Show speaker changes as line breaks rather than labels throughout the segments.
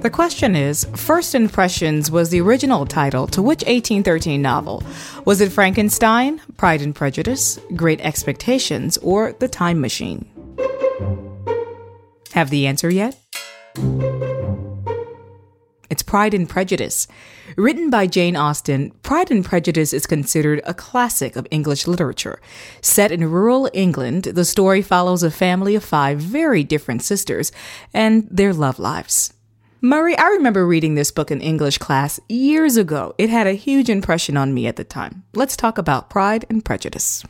The question is First Impressions was the original title to which 1813 novel? Was it Frankenstein, Pride and Prejudice, Great Expectations, or The Time Machine? Have the answer yet? Pride and Prejudice. Written by Jane Austen, Pride and Prejudice is considered a classic of English literature. Set in rural England, the story follows a family of five very different sisters and their love lives. Murray, I remember reading this book in English class years ago. It had a huge impression on me at the time. Let's talk about Pride and Prejudice.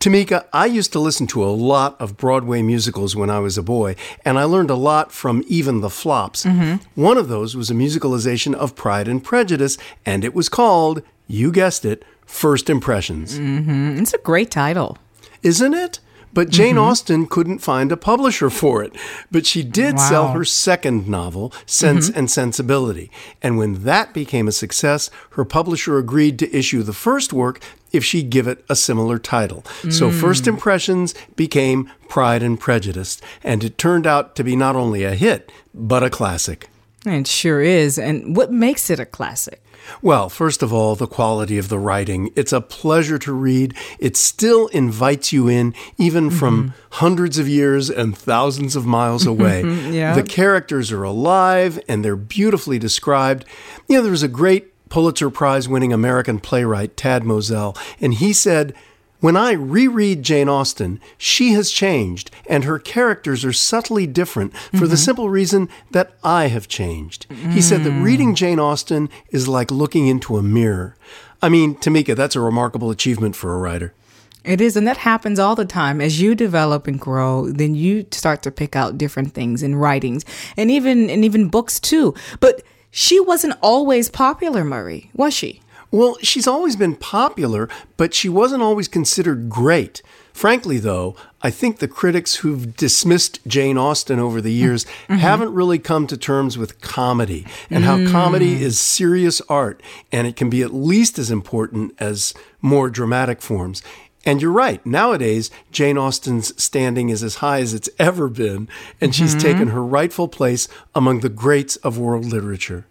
Tamika, I used to listen to a lot of Broadway musicals when I was a boy, and I learned a lot from even the flops. Mm-hmm. One of those was a musicalization of Pride and Prejudice, and it was called, you guessed it, First Impressions.
Mm-hmm. It's a great title.
Isn't it? But Jane mm-hmm. Austen couldn't find a publisher for it. But she did wow. sell her second novel, Sense mm-hmm. and Sensibility. And when that became a success, her publisher agreed to issue the first work if she'd give it a similar title. Mm. So First Impressions became Pride and Prejudice. And it turned out to be not only a hit, but a classic.
It sure is. And what makes it a classic?
Well, first of all, the quality of the writing. It's a pleasure to read. It still invites you in, even from mm-hmm. hundreds of years and thousands of miles away. yeah. The characters are alive and they're beautifully described. You know, there was a great Pulitzer Prize winning American playwright, Tad Mosel, and he said, when I reread Jane Austen, she has changed, and her characters are subtly different for mm-hmm. the simple reason that I have changed. Mm. He said that reading mm. Jane Austen is like looking into a mirror. I mean, Tamika, that's a remarkable achievement for a writer.
It is, and that happens all the time. As you develop and grow, then you start to pick out different things in writings and even and even books too. But she wasn't always popular, Murray, was she?
Well, she's always been popular, but she wasn't always considered great. Frankly, though, I think the critics who've dismissed Jane Austen over the years mm-hmm. haven't really come to terms with comedy and mm. how comedy is serious art and it can be at least as important as more dramatic forms. And you're right. Nowadays, Jane Austen's standing is as high as it's ever been, and mm-hmm. she's taken her rightful place among the greats of world literature.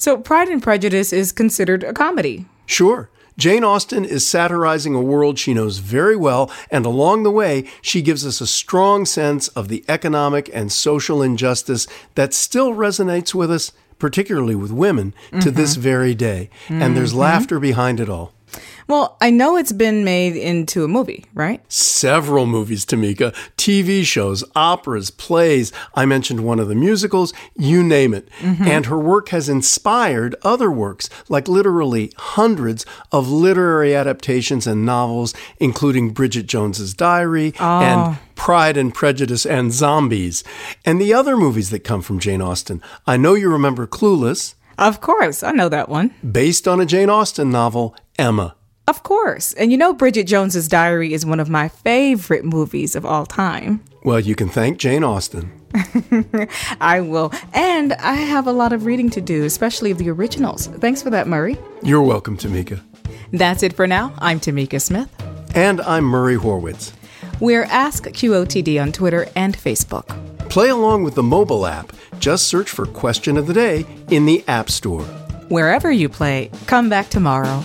So, Pride and Prejudice is considered a comedy.
Sure. Jane Austen is satirizing a world she knows very well, and along the way, she gives us a strong sense of the economic and social injustice that still resonates with us, particularly with women, mm-hmm. to this very day. Mm-hmm. And there's mm-hmm. laughter behind it all.
Well, I know it's been made into a movie, right?
Several movies, Tamika. TV shows, operas, plays. I mentioned one of the musicals, you name it. Mm-hmm. And her work has inspired other works, like literally hundreds of literary adaptations and novels, including Bridget Jones's Diary oh. and Pride and Prejudice and Zombies, and the other movies that come from Jane Austen. I know you remember Clueless.
Of course, I know that one.
Based on a Jane Austen novel, Emma.
Of course. And you know, Bridget Jones's Diary is one of my favorite movies of all time.
Well, you can thank Jane Austen.
I will. And I have a lot of reading to do, especially of the originals. Thanks for that, Murray.
You're welcome, Tamika.
That's it for now. I'm Tamika Smith.
And I'm Murray Horwitz.
We're Ask QOTD on Twitter and Facebook.
Play along with the mobile app. Just search for Question of the Day in the App Store.
Wherever you play, come back tomorrow.